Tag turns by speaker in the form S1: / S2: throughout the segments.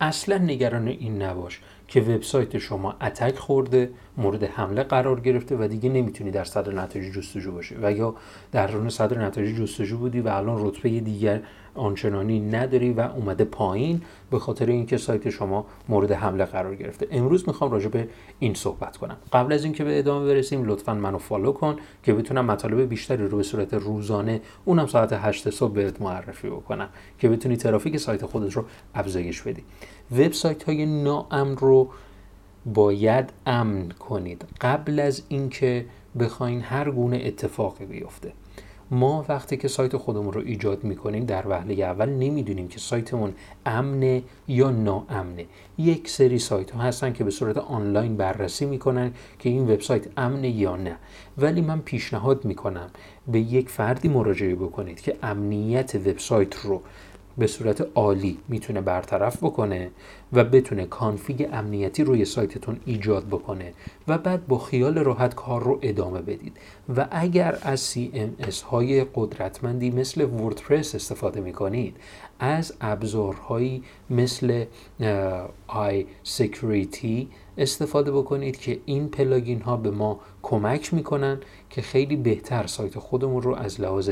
S1: اصلا نگران این نباش که وبسایت شما اتک خورده مورد حمله قرار گرفته و دیگه نمی‌تونی در صدر نتایج جستجو باشی. و یا در رون صدر نتایج جستجو بودی و الان رتبه دیگر آنچنانی نداری و اومده پایین به خاطر اینکه سایت شما مورد حمله قرار گرفته. امروز می‌خوام راجع به این صحبت کنم. قبل از اینکه به ادامه برسیم لطفا منو فالو کن که بتونم مطالب بیشتری رو به صورت روزانه اونم ساعت 8 صبح بهت معرفی بکنم که بتونی ترافیک سایت خودت رو افزایش بدی. وبسایت های ناامن رو باید امن کنید. قبل از اینکه بخواین هر گونه اتفاقی بیفته. ما وقتی که سایت خودمون رو ایجاد می‌کنیم در وهله اول نمی‌دونیم که سایتمون امنه یا ناامنه. یک سری سایت ها هستن که به صورت آنلاین بررسی می‌کنن که این وبسایت امنه یا نه. ولی من پیشنهاد می‌کنم به یک فردی مراجعه بکنید که امنیت وبسایت رو به صورت عالی می‌تونه برطرف بکنه و بتونه config امنیتی روی سایتتون ایجاد بکنه و بعد با خیال راحت کار رو ادامه بدید. و اگر از CMS های قدرتمندی مثل وردپرس استفاده می‌کنید از ابزارهایی مثل آی security استفاده بکنید که این plugin ها به ما کمک می‌کنن که خیلی بهتر سایت خودمون رو از لحاظ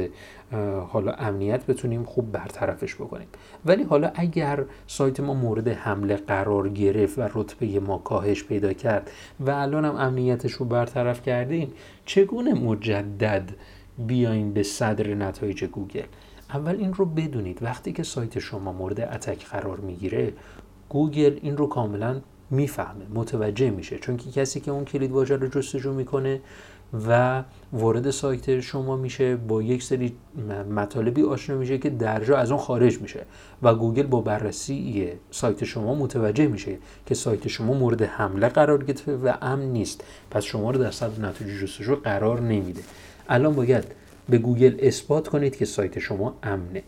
S1: حالا امنیت بتونیم خوب برطرفش بکنیم. ولی حالا اگر سایت ما مورد حمله قرار گرفت و رتبه ما کاهش پیدا کرد و الان هم امنیتش رو برطرف کردیم چگونه مجدد بیایم به صدر نتایج گوگل؟ اول این رو بدونید. وقتی که سایت شما مورد attack قرار می‌گیره گوگل این رو کاملا می‌فهمه متوجه میشه. چون که کسی که اون کلید واژه رو جستجو می‌کنه و وارد سایت شما میشه با یک سری مطالبی آشنا میشه که درجا از اون خارج میشه و گوگل با بررسی سایت شما متوجه میشه که سایت شما مورد حمله قرار گرفته و امن نیست. پس شما رو در صدر نتایج جستجو قرار نمیده. الان باید به گوگل اثبات کنید که سایت شما امنه.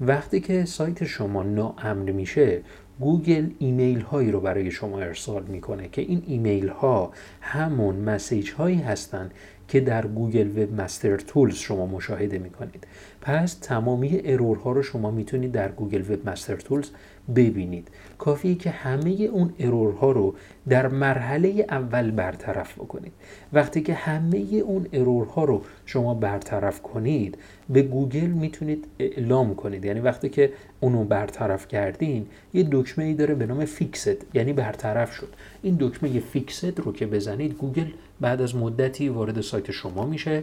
S1: وقتی که سایت شما ناامن میشه گوگل ایمیل هایی رو برای شما ارسال می‌کنه که این ایمیل ها همون message هایی هستند که در Google Webmaster Tools شما مشاهده می‌کنید. پس تمامی error ها رو شما می‌تونید در Google Webmaster Tools ببینید. کافیه که همه اون error ها رو در مرحله اول برطرف بکنید. وقتی که همه اون error ها رو شما برطرف کنید به گوگل می‌تونید اعلام کنید. یعنی وقتی که اونو برطرف کردین یه دکمه ای داره به نام fixed یعنی برطرف شد. این دکمه fixed رو که بزنید گوگل بعد از مدتی وارد سایت شما میشه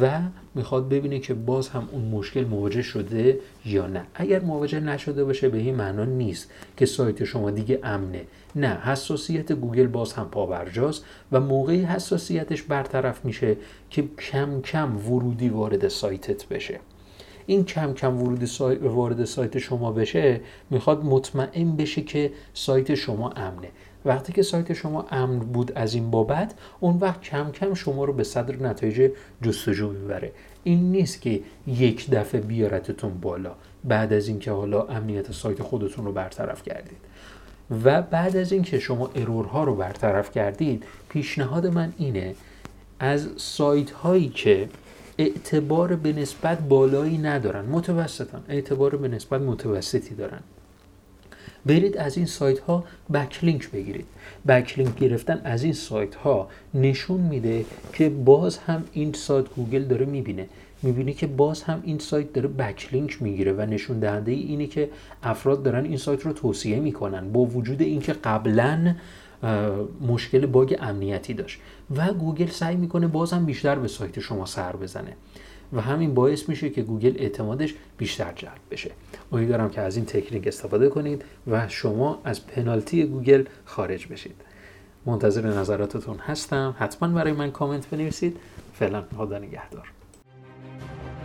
S1: و می‌خواد ببینه که باز هم اون مشکل مواجه شده یا نه. اگر مواجه نشده باشه به این معنا نیست که سایت شما دیگه امنه. نه حساسیت گوگل باز هم پابرجاست و موقعی حساسیتش برطرف میشه که کم کم ورودی وارد سایتت بشه. این کم کم ورود سایت وارد سایت شما بشه می‌خواد مطمئن بشه که سایت شما امنه. وقتی که سایت شما امن بود از این بابت اون وقت کم کم شما رو به صدر نتایج جستجو می‌بره. این نیست که یک دفعه بیارتتون بالا. بعد از اینکه حالا امنیت سایت خودتون رو برطرف کردید. و بعد از اینکه شما ارورها رو برطرف کردید پیشنهاد من اینه از سایت هایی که اعتبار به نسبت بالایی ندارن متوسطن اعتبار به نسبت متوسطی دارن. برید از این سایت ها بکلینک بگیرید. بکلینک گرفتن از این سایت ها نشون میده که باز هم این سایت گوگل داره می‌بینه. می‌بینی که باز هم این سایت داره بکلینک می‌گیره و نشون دهنده اینه که افراد دارن این سایت رو توصیه می‌کنن با وجود اینکه قبلا مشکل bug امنیتی داشت و گوگل سعی می‌کنه بازم بیشتر به سایت شما سر بزنه و همین باعث میشه که گوگل اعتمادش بیشتر جلب بشه. امیدوارم که از این تکنیک استفاده کنید و شما از پنالتی گوگل خارج بشید. منتظر نظراتتون هستم. حتما برای من کامنت بنویسید. فعلا خدا نگهدار.